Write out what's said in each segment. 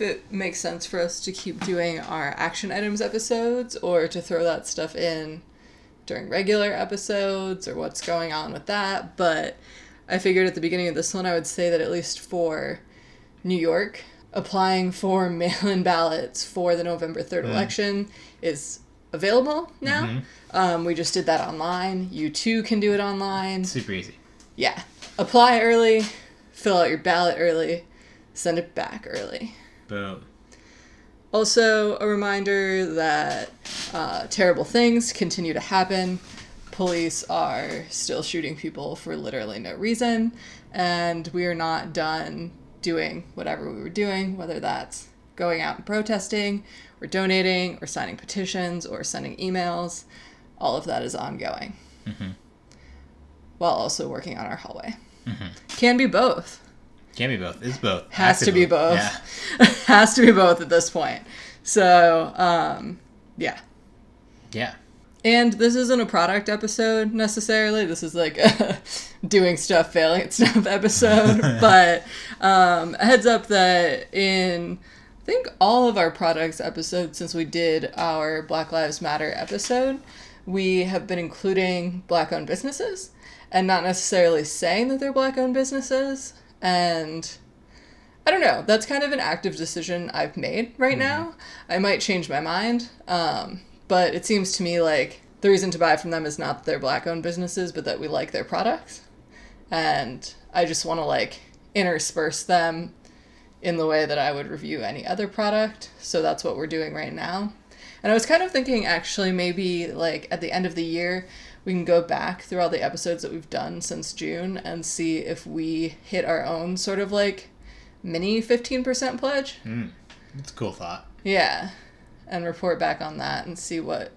If it makes sense for us to keep doing our action items episodes or to throw that stuff in during regular episodes or what's going on with that, but I figured at the beginning of this one I would say that at least for New York, applying for mail in ballots for the November 3rd election is available now. Um, we just did that online. You too can do it online. Super easy. Yeah. Apply early, fill out your ballot early, send it back early. Boom. Also, a reminder that uh, terrible things continue to happen. Police are still shooting people for literally no reason, and we are not done doing whatever we were doing, whether that's going out and protesting, or donating, or signing petitions, or sending emails. All of that is ongoing. While also working on our hallway. Can be both. Can be both. Is both. Has to be both. Yeah. Has to be both at this point. So, um, yeah. Yeah. And this isn't a product episode necessarily. This is like a doing stuff, failing at stuff episode. but um, a heads up that in I think all of our products episodes since we did our Black Lives Matter episode, we have been including black owned businesses and not necessarily saying that they're black owned businesses. And I don't know. That's kind of an active decision I've made right now. I might change my mind, um, but it seems to me like the reason to buy from them is not that they're black owned businesses, but that we like their products. And I just want to like intersperse them in the way that I would review any other product. So that's what we're doing right now. And I was kind of thinking actually maybe like at the end of the year, we can go back through all the episodes that we've done since June and see if we hit our own sort of like mini 15% pledge. It's a cool thought. Yeah. And report back on that and see what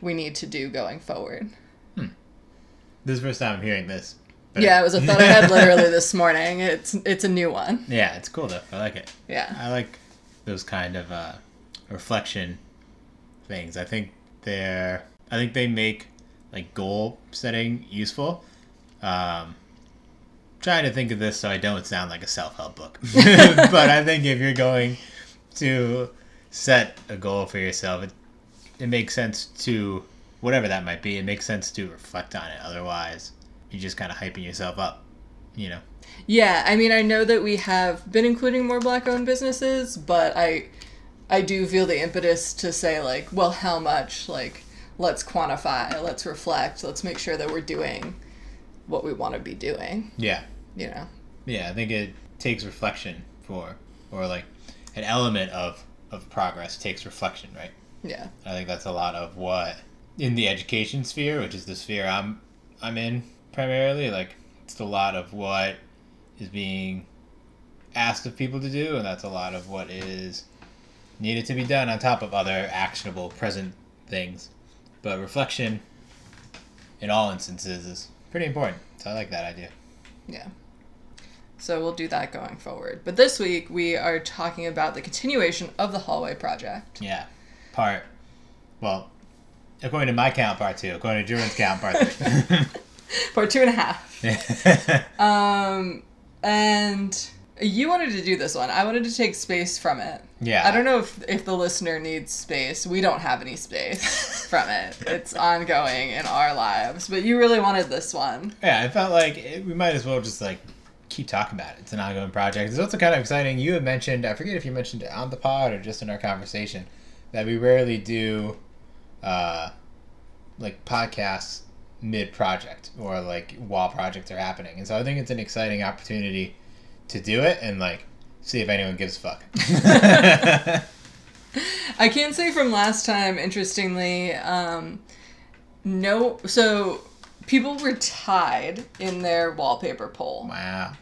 we need to do going forward. This is the first time I'm hearing this. Yeah, it was a thought I had literally this morning. It's it's a new one. Yeah, it's cool though. I like it. Yeah. I like those kind of uh, reflection things. I think they're. I think they make like goal setting useful. Um, trying to think of this so I don't sound like a self help book, but I think if you're going to set a goal for yourself, it it makes sense to whatever that might be. It makes sense to reflect on it. Otherwise, you're just kind of hyping yourself up. You know. Yeah, I mean, I know that we have been including more black-owned businesses, but I, I do feel the impetus to say like, well, how much? Like, let's quantify, let's reflect, let's make sure that we're doing what we want to be doing. Yeah. You know. Yeah, I think it takes reflection for, or like an element of of progress takes reflection, right? Yeah. I think that's a lot of what in the education sphere, which is the sphere I'm I'm in primarily. Like it's a lot of what is being asked of people to do, and that's a lot of what is needed to be done on top of other actionable present things. But reflection, in all instances, is pretty important. So I like that idea. Yeah. So we'll do that going forward. But this week we are talking about the continuation of the hallway project. Yeah. Part, well, according to my count, part two. According to Jordan's count, part three. Part two and a half. Um, and you wanted to do this one. I wanted to take space from it. yeah. I don't know if, if the listener needs space. We don't have any space from it. It's ongoing in our lives. But you really wanted this one. Yeah, I felt like it, we might as well just like keep talking about it. It's an ongoing project. It's also kind of exciting. You had mentioned, I forget if you mentioned it on the pod or just in our conversation, that we rarely do uh, like podcasts mid project or like while projects are happening. And so I think it's an exciting opportunity to do it and like see if anyone gives a fuck. I can say from last time, interestingly, um, no. So people were tied in their wallpaper poll, wow.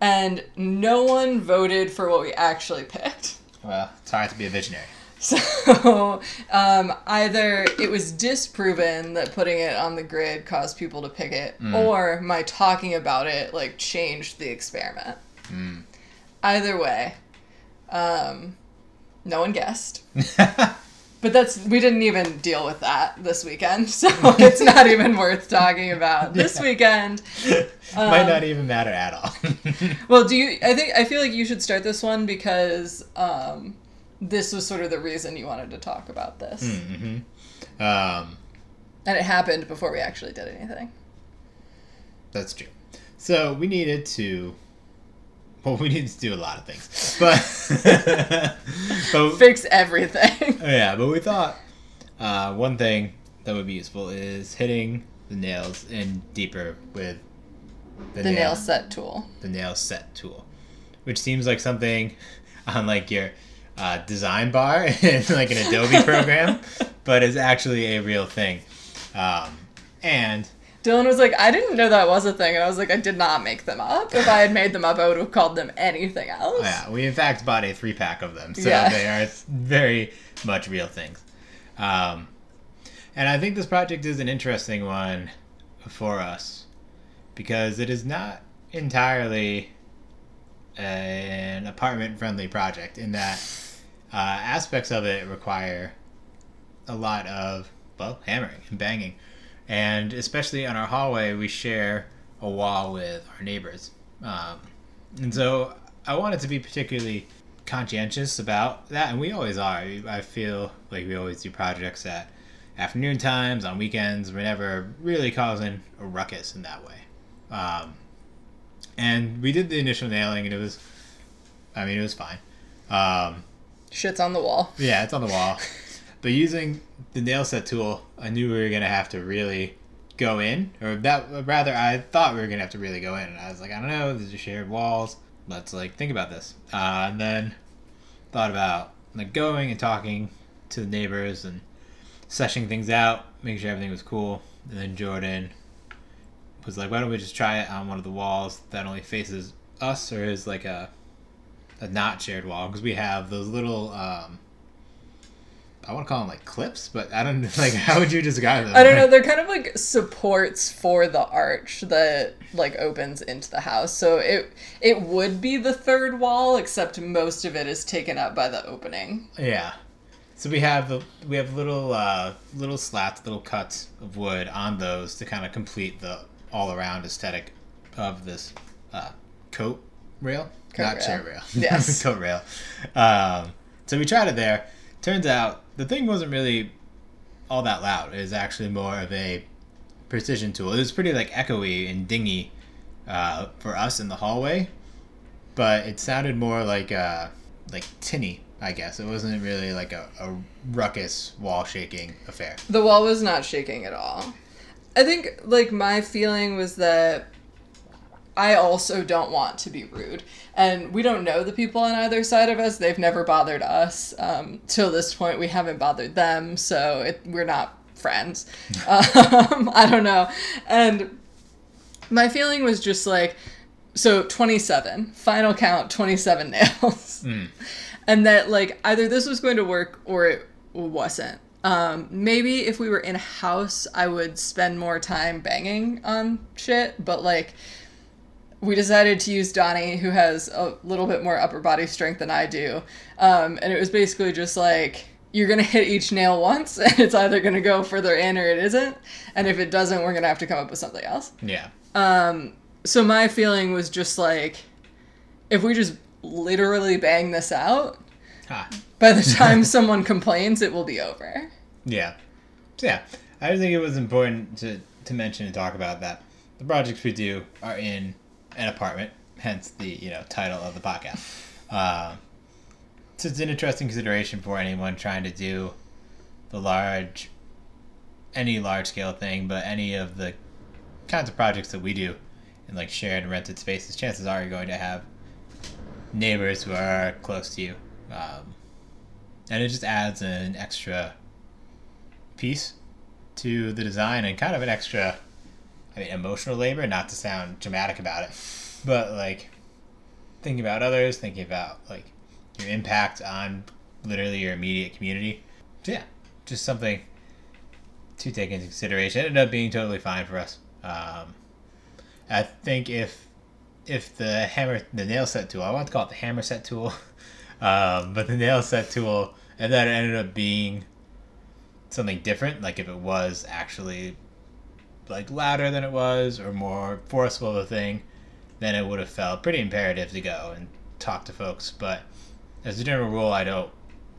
and no one voted for what we actually picked. Well, it's hard to be a visionary. So um, either it was disproven that putting it on the grid caused people to pick it, or my talking about it like changed the experiment. Either way, um, no one guessed. But that's we didn't even deal with that this weekend, so it's not even worth talking about. This weekend, Might not even matter at all. well, do you? I think I feel like you should start this one because um, this was sort of the reason you wanted to talk about this, um, and it happened before we actually did anything. That's true. So we needed to. Well, we needed to do a lot of things, but but Fix everything. yeah, but we thought uh, one thing that would be useful is hitting the nails in deeper with the nail set tool. the nail set tool, which seems like something on like your uh, design bar in like an Adobe program, but is actually a real thing. Um, and Dylan was like, I didn't know that was a thing, and I was like, I did not make them up. If I had made them up, I would have called them anything else. yeah, we in fact bought a three pack of them, so Yeah. they are very much real things. Um, and I think this project is an interesting one for us because it is not entirely an apartment friendly project in that uh, aspects of it require a lot of well hammering and banging and especially on our hallway we share a wall with our neighbors um, and so i wanted to be particularly conscientious about that and we always are i feel like we always do projects at afternoon times on weekends we're never really causing a ruckus in that way um, and we did the initial nailing and it was i mean it was fine um, Shit's on the wall. yeah, it's on the wall. but using the nail set tool, I knew we were gonna have to really go in, or that rather, I thought we were gonna have to really go in, and I was like, I don't know, these are shared walls. Let's like think about this, uh, and then thought about like going and talking to the neighbors and seshing things out, making sure everything was cool, and then Jordan was like, why don't we just try it on one of the walls that only faces us, or is like a a not shared wall? Because we have those little um I want to call them like clips, but I don't like how would you describe them? I don't know. They're kind of like supports for the arch that like opens into the house. So it it would be the third wall, except most of it is taken up by the opening. Yeah. So we have the we have little uh, little slats, little cuts of wood on those to kind of complete the all around aesthetic of this uh, coat rail, Coat not rail. chair rail. Yes. coat rail. Um, so we tried it there. Turns out the thing wasn't really all that loud. It was actually more of a precision tool. It was pretty like echoey and dingy uh, for us in the hallway, but it sounded more like uh, like tinny. I guess it wasn't really like a, a ruckus wall shaking affair. The wall was not shaking at all. I think like my feeling was that I also don't want to be rude. And we don't know the people on either side of us. They've never bothered us. Um, till this point, we haven't bothered them, so it, we're not friends. um, I don't know. And my feeling was just like, so 27, final count, 27 nails. And that, like, either this was going to work or it wasn't. Um, maybe if we were in a house, I would spend more time banging on shit, but like, we decided to use Donnie, who has a little bit more upper body strength than I do. Um, and it was basically just like, you're gonna hit each nail once, and it's either gonna go further in or it isn't. And if it doesn't, we're gonna have to come up with something else. Yeah. Um, so my feeling was just like, if we just literally bang this out, Ah. by the time someone complains, it will be over. Yeah. So yeah, I just think it was important to, to mention and talk about that. The projects we do are in an apartment, hence the you know title of the podcast. Uh, so it's an interesting consideration for anyone trying to do the large, any large scale thing, but any of the kinds of projects that we do in like shared and rented spaces. Chances are you're going to have neighbors who are close to you, um, and it just adds an extra piece to the design and kind of an extra I mean emotional labor, not to sound dramatic about it. But like thinking about others, thinking about like your impact on literally your immediate community. So yeah, just something to take into consideration. It ended up being totally fine for us. Um, I think if if the hammer the nail set tool, I want to call it the hammer set tool, um, but the nail set tool, and that ended up being something different. Like if it was actually like louder than it was or more forceful of a thing, then it would have felt pretty imperative to go and talk to folks. But as a general rule, I don't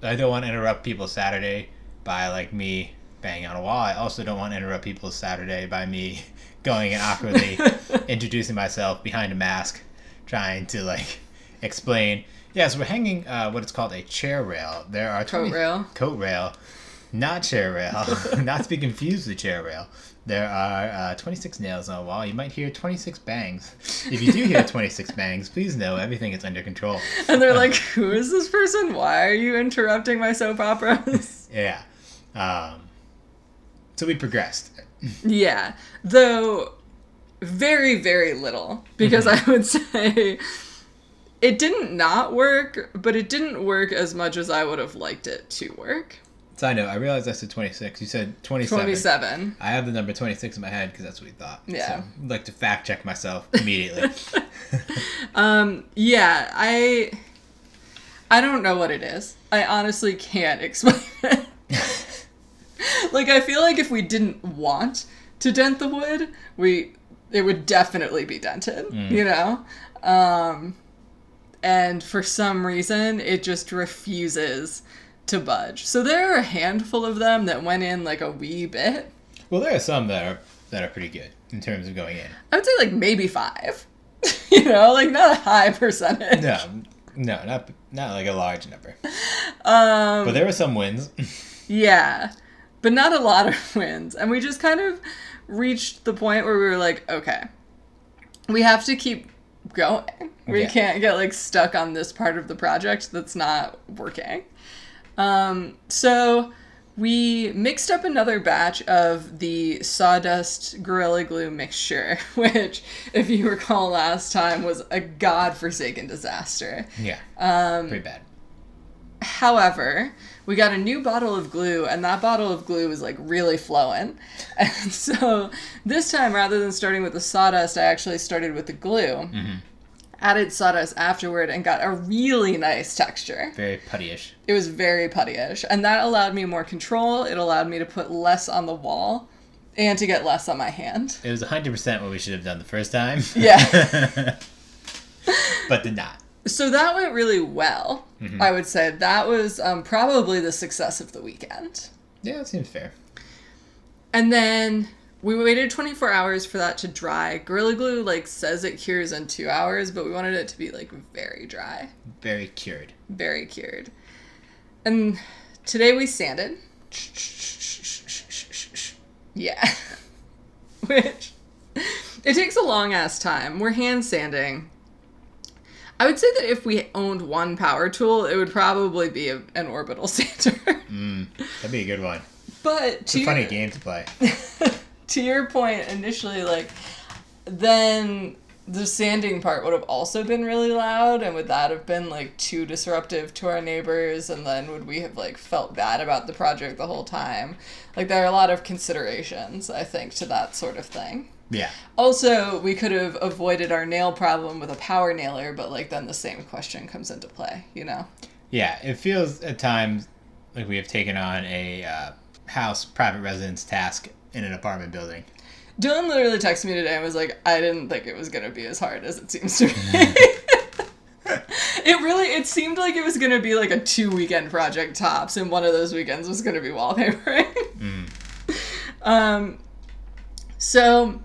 I don't want to interrupt people's Saturday by like me banging on a wall. I also don't want to interrupt people's Saturday by me going and awkwardly introducing myself behind a mask, trying to like explain. Yeah, so we're hanging uh, what it's called a chair rail. There are Coat 20 rail. coat rail, not chair rail, not to be confused with chair rail. There are uh, 26 nails on a wall. You might hear 26 bangs. If you do hear 26 bangs, please know everything is under control. And they're like, "Who is this person? Why are you interrupting my soap operas?" Yeah. Um, so we progressed. yeah, though very very little because I would say it didn't not work, but it didn't work as much as I would have liked it to work. So I know, I realized I said 26. You said 27. 27. I have the number 26 in my head because that's what we thought. Yeah. So I'd like to fact check myself immediately. Um, yeah, I I don't know what it is. I honestly can't explain it. like I feel like if we didn't want to dent the wood, we it would definitely be dented, you know? Um and for some reason it just refuses to budge. So there are a handful of them that went in like a wee bit. well, there are some that are that are pretty good in terms of going in. I would say like maybe 5. you know, like not a high percentage. No, no, not not like a large number. Um But there were some wins. Yeah, but not a lot of wins. And we just kind of reached the point where we were like, okay, we have to keep going. We Yeah. can't get like stuck on this part of the project that's not working. Um, so we mixed up another batch of the sawdust gorilla glue mixture, which, if you recall last time, was a godforsaken disaster. yeah. Um, pretty bad. However, we got a new bottle of glue, and that bottle of glue was like really flowing. And so this time, rather than starting with the sawdust, I actually started with the glue. Added sawdust afterward and got a really nice texture. Very puttyish. It was very puttyish, and that allowed me more control. It allowed me to put less on the wall and to get less on my hand. It was 100% what we should have done the first time. Yeah. but did not. So that went really well, I would say. That was um, probably the success of the weekend. Yeah, that seems fair. And then we waited 24 hours for that to dry. Gorilla Glue like says it cures in 2 hours, but we wanted it to be like very dry, Very cured. very cured. And today we sanded. Yeah. Which it takes a long ass time. We're hand sanding. I would say that if we owned one power tool, it would probably be a, an orbital sander. Mm, that'd be a good one. but It's a funny game to play. to your point initially like then the sanding part would have also been really loud and would that have been like too disruptive to our neighbors? And then would we have like felt bad about the project the whole time? Like there are a lot of considerations i think to that sort of thing. Yeah. also we could have avoided our nail problem with a power nailer but like then the same question comes into play you know? Yeah, it feels at times like we have taken on a uh, house private residence task in an apartment building. Dylan literally texted me today and was like, I didn't think it was gonna be as hard as it seems to be. it really it seemed like it was gonna be like a two weekend project tops, and one of those weekends was gonna be wallpapering. Um so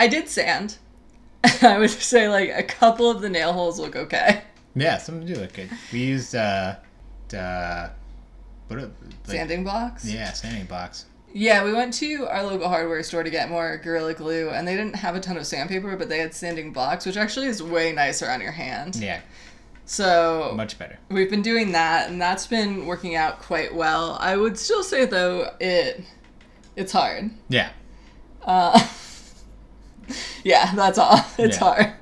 I did sand. I would say like a couple of the nail holes look okay. Yeah, some do look good. We used uh, uh are, like, Sanding blocks. Yeah, sanding blocks. Yeah, we went to our local hardware store to get more Gorilla Glue, and they didn't have a ton of sandpaper, but they had sanding blocks, which actually is way nicer on your hand. Yeah, So much better. we've been doing that, and that's been working out quite well. I would still say though it it's hard. Yeah, Uh, yeah, that's all. It's Yeah. hard.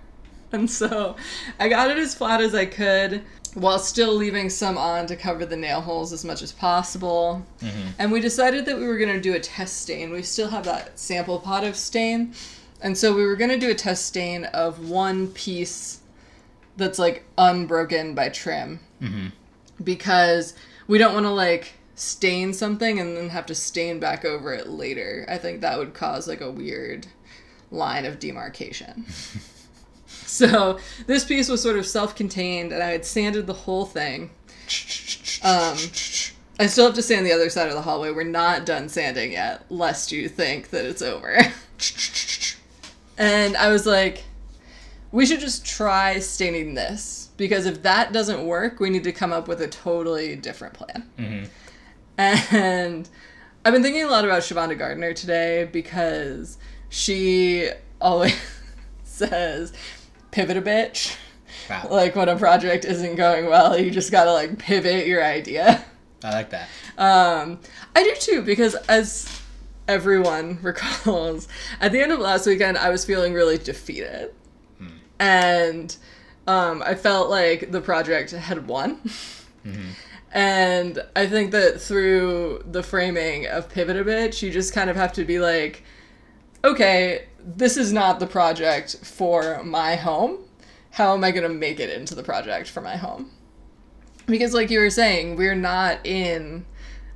And so I got it as flat as I could. While still leaving some on to cover the nail holes as much as possible. Mm-hmm. And we decided that we were going to do a test stain. We still have that sample pot of stain. And so we were going to do a test stain of one piece that's like unbroken by trim. Mm-hmm. Because we don't want to like stain something and then have to stain back over it later. I think that would cause like a weird line of demarcation. so this piece was sort of self-contained and I had sanded the whole thing. Um, I still have to sand the other side of the hallway. We're not done sanding yet, lest you think that it's over. and I was like, we should just try staining this because if that doesn't work, we need to come up with a totally different plan. And I've been thinking a lot about Shavonda Gardner today because she always says, pivot a bitch. Wow. Like when a project isn't going well, you just gotta like pivot your idea. I like that. Um, I do too because as everyone recalls, at the end of last weekend, I was feeling really defeated, and um, I felt like the project had won. And I think that through the framing of Pivot a Bitch, you just kind of have to be like, okay, this is not the project for my home. How am I going to make it into the project for my home? Because, like you were saying, we're not in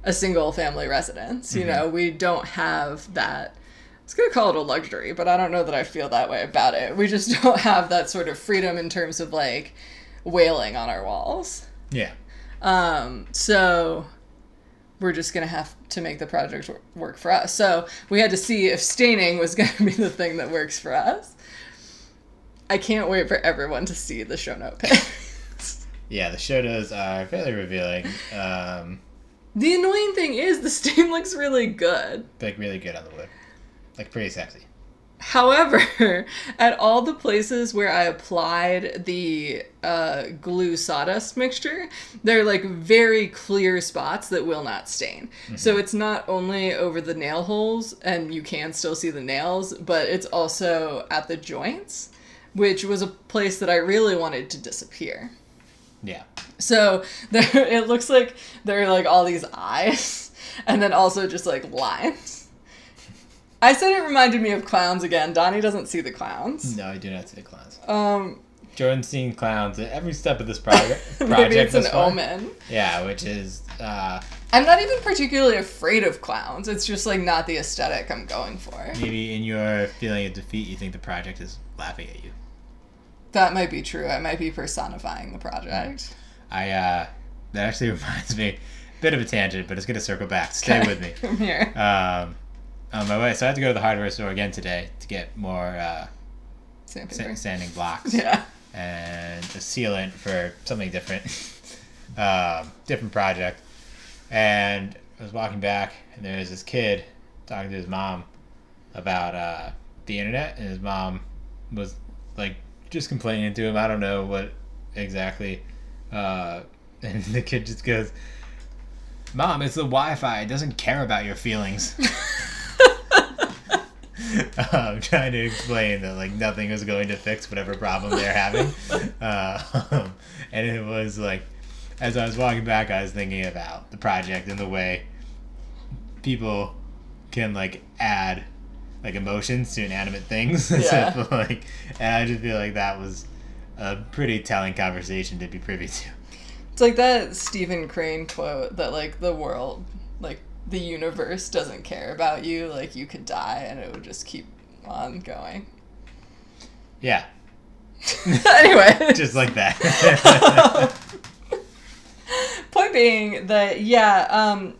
a single family residence. You know, we don't have that. I was going to call it a luxury, but I don't know that I feel that way about it. We just don't have that sort of freedom in terms of like wailing on our walls. Yeah. Um, so we're just gonna have to make the project work for us. So we had to see if staining was gonna be the thing that works for us. I can't wait for everyone to see the show note pics. Yeah, the show notes are fairly revealing. Um, the annoying thing is the stain looks really good. like really good on the wood. Like pretty sexy. However, at all the places where I applied the uh, glue sawdust mixture, they're like very clear spots that will not stain. So it's not only over the nail holes, and you can still see the nails, but it's also at the joints, which was a place that I really wanted to disappear. Yeah. So there, it looks like there are like all these eyes, and then also just like lines. I said it reminded me of clowns again. Donnie doesn't see the clowns. No, I do not see the clowns. Um, Jordan's seen clowns at every step of this project. project maybe it's an far. omen. Yeah, which is uh, I'm not even particularly afraid of clowns. It's just like not the aesthetic I'm going for. maybe in your feeling of defeat, you think the project is laughing at you. That might be true. I might be personifying the project. I uh, that actually reminds me, bit of a tangent, but it's gonna circle back. Stay with me. From here. Um, on my way, so I had to go to the hardware store again today to get more uh, sa- sanding blocks Yeah. and a sealant for something different, um, different project. And I was walking back, and there was this kid talking to his mom about uh, the internet, and his mom was like just complaining to him. I don't know what exactly. Uh, and the kid just goes, "Mom, it's the Wi-Fi. It doesn't care about your feelings." I'm trying to explain that like nothing is going to fix whatever problem they're having, uh, and it was like as I was walking back, I was thinking about the project and the way people can like add like emotions to inanimate things. Yeah. so, like, and I just feel like that was a pretty telling conversation to be privy to. It's like that Stephen Crane quote that like the world, like the universe doesn't care about you. Like you could die and it would just keep on going. Yeah, anyway. just like that. Point being that yeah, um,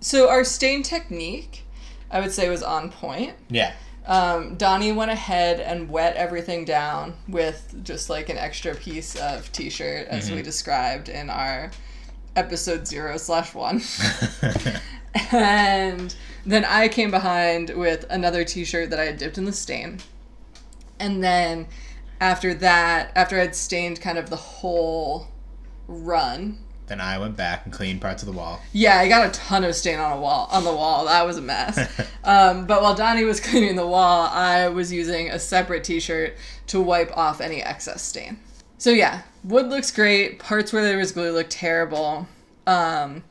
so our stain technique, I would say, was on point. yeah, Um, Donnie went ahead and wet everything down with just like an extra piece of t-shirt, as we described in our episode zero slash one. and then I came behind with another t-shirt that I had dipped in the stain. And then after that, after I'd stained kind of the whole run, then I went back and cleaned parts of the wall. yeah, I got a ton of stain on a wall on the wall. That was a mess. um, but while Donnie was cleaning the wall, I was using a separate T-shirt to wipe off any excess stain. So yeah, wood looks great. Parts where there was glue look terrible. Um,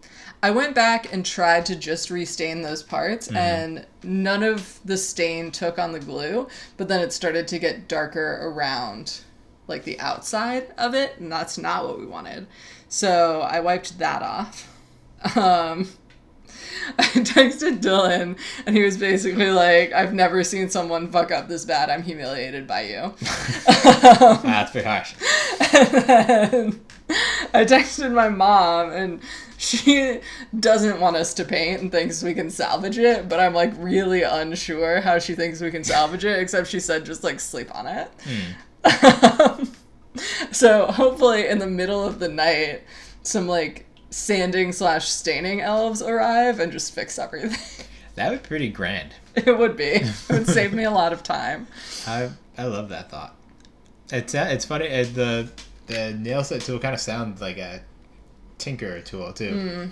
I went back and tried to just restain those parts, and none of the stain took on the glue. But then it started to get darker around, like the outside of it, and that's not what we wanted. So I wiped that off. Um, I texted Dylan, and he was basically like, "I've never seen someone fuck up this bad. I'm humiliated by you." That's pretty harsh. And I texted my mom, and she doesn't want us to paint and thinks we can salvage it, but I'm like really unsure how she thinks we can salvage it, except she said just like sleep on it. so hopefully, in the middle of the night, some like sanding slash staining elves arrive and just fix everything. That would be pretty grand. it would be. It would save me a lot of time. I I love that thought. It's uh, it's funny. Uh, the the nail set tool kind of sounds like a tinker tool too.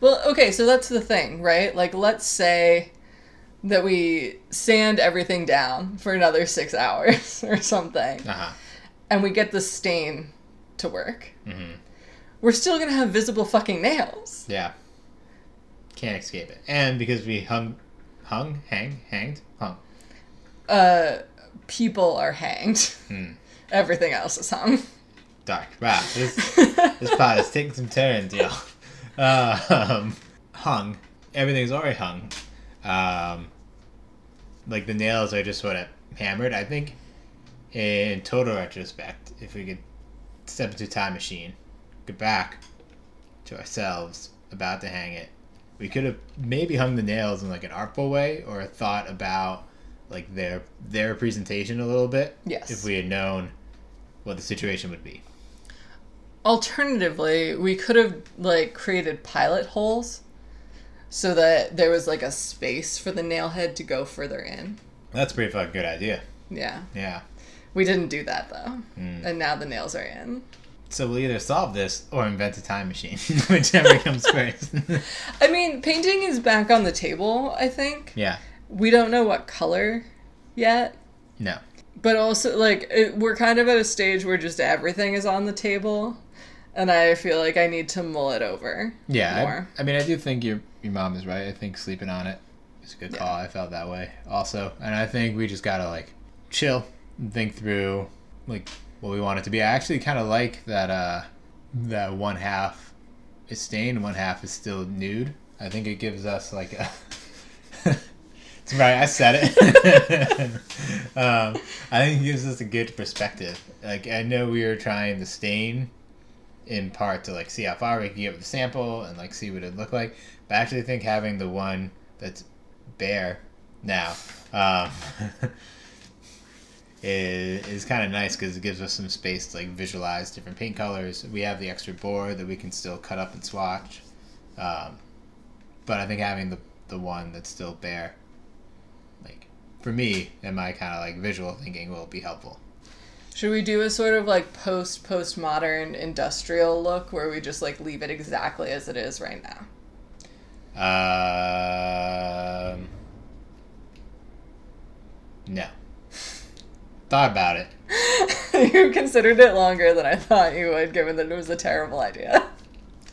Well, okay, so that's the thing, right? Like, let's say that we sand everything down for another six hours or something, Uh huh. and we get the stain to work. We're still gonna have visible fucking nails. Yeah. Can't escape it. And because we hung, hung, hang, hanged, hung. Uh, people are hanged. Everything else is hung. Dark. Wow. This this pod is taking some turns, y'all. Um, hung. Everything's already hung. Um, like the nails are just sort of hammered. I think, in total retrospect, if we could step into a time machine, go back to ourselves about to hang it, we could have maybe hung the nails in like an artful way or thought about like their their presentation a little bit. Yes. If we had known what the situation would be. Alternatively, we could have like created pilot holes so that there was like a space for the nail head to go further in. That's a pretty fucking good idea. Yeah. Yeah. We didn't do that though. Hmm. And now the nails are in. So we'll either solve this or invent a time machine, whichever comes first. I mean, painting is back on the table, I think. yeah. We don't know what color yet. No. But also, like, it, we're kind of at a stage where just everything is on the table. And I feel like I need to mull it over. Yeah. More. I, I mean, I do think your your mom is right. I think sleeping on it is a good Yeah. call. I felt that way also, and I think we just gotta like chill and think through like what we want it to be. I actually kind of like that uh that one half is stained, one half is still nude. I think it gives us like a. Right, I said it. um, I think it gives us a good perspective. Like I know we were trying to stain in part to like see how far we can get with the sample and like see what it looked like. But I actually think having the one that's bare now um, is, is kind of nice because it gives us some space to like visualize different paint colors. We have the extra board that we can still cut up and swatch. Um, but I think having the, the one that's still bare, for me and my kind of like visual thinking will be helpful. Should we do a sort of like post postmodern industrial look where we just like leave it exactly as it is right now? Um, no. Thought about it. you considered it longer than I thought you would, given that it was a terrible idea.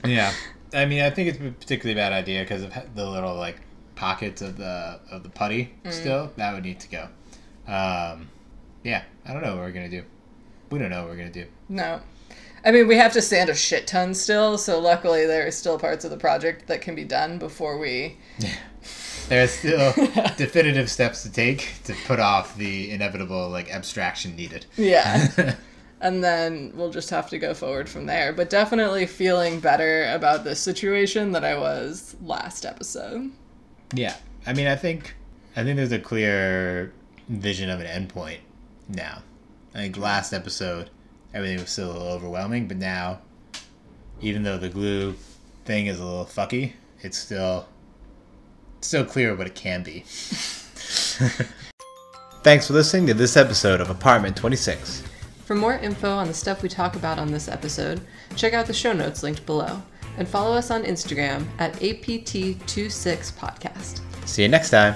Yeah. I mean, I think it's a particularly bad idea because of the little like pockets of the of the putty. Still, that would need to go. Um, yeah, I don't know what we're gonna do. We don't know what we're gonna do. No. I mean, we have to sand a shit ton still, so luckily there are still parts of the project that can be done before we. There are still definitive steps to take to put off the inevitable like abstraction needed. Yeah. and then we'll just have to go forward from there. But definitely feeling better about this situation than I was last episode. Yeah, I mean, I think I think there's a clear vision of an endpoint now. I think last episode everything was still a little overwhelming, but now, even though the glue thing is a little fucky, it's still it's still clear what it can be. Thanks for listening to this episode of Apartment 26. For more info on the stuff we talk about on this episode, check out the show notes linked below. And follow us on Instagram at APT26podcast. See you next time.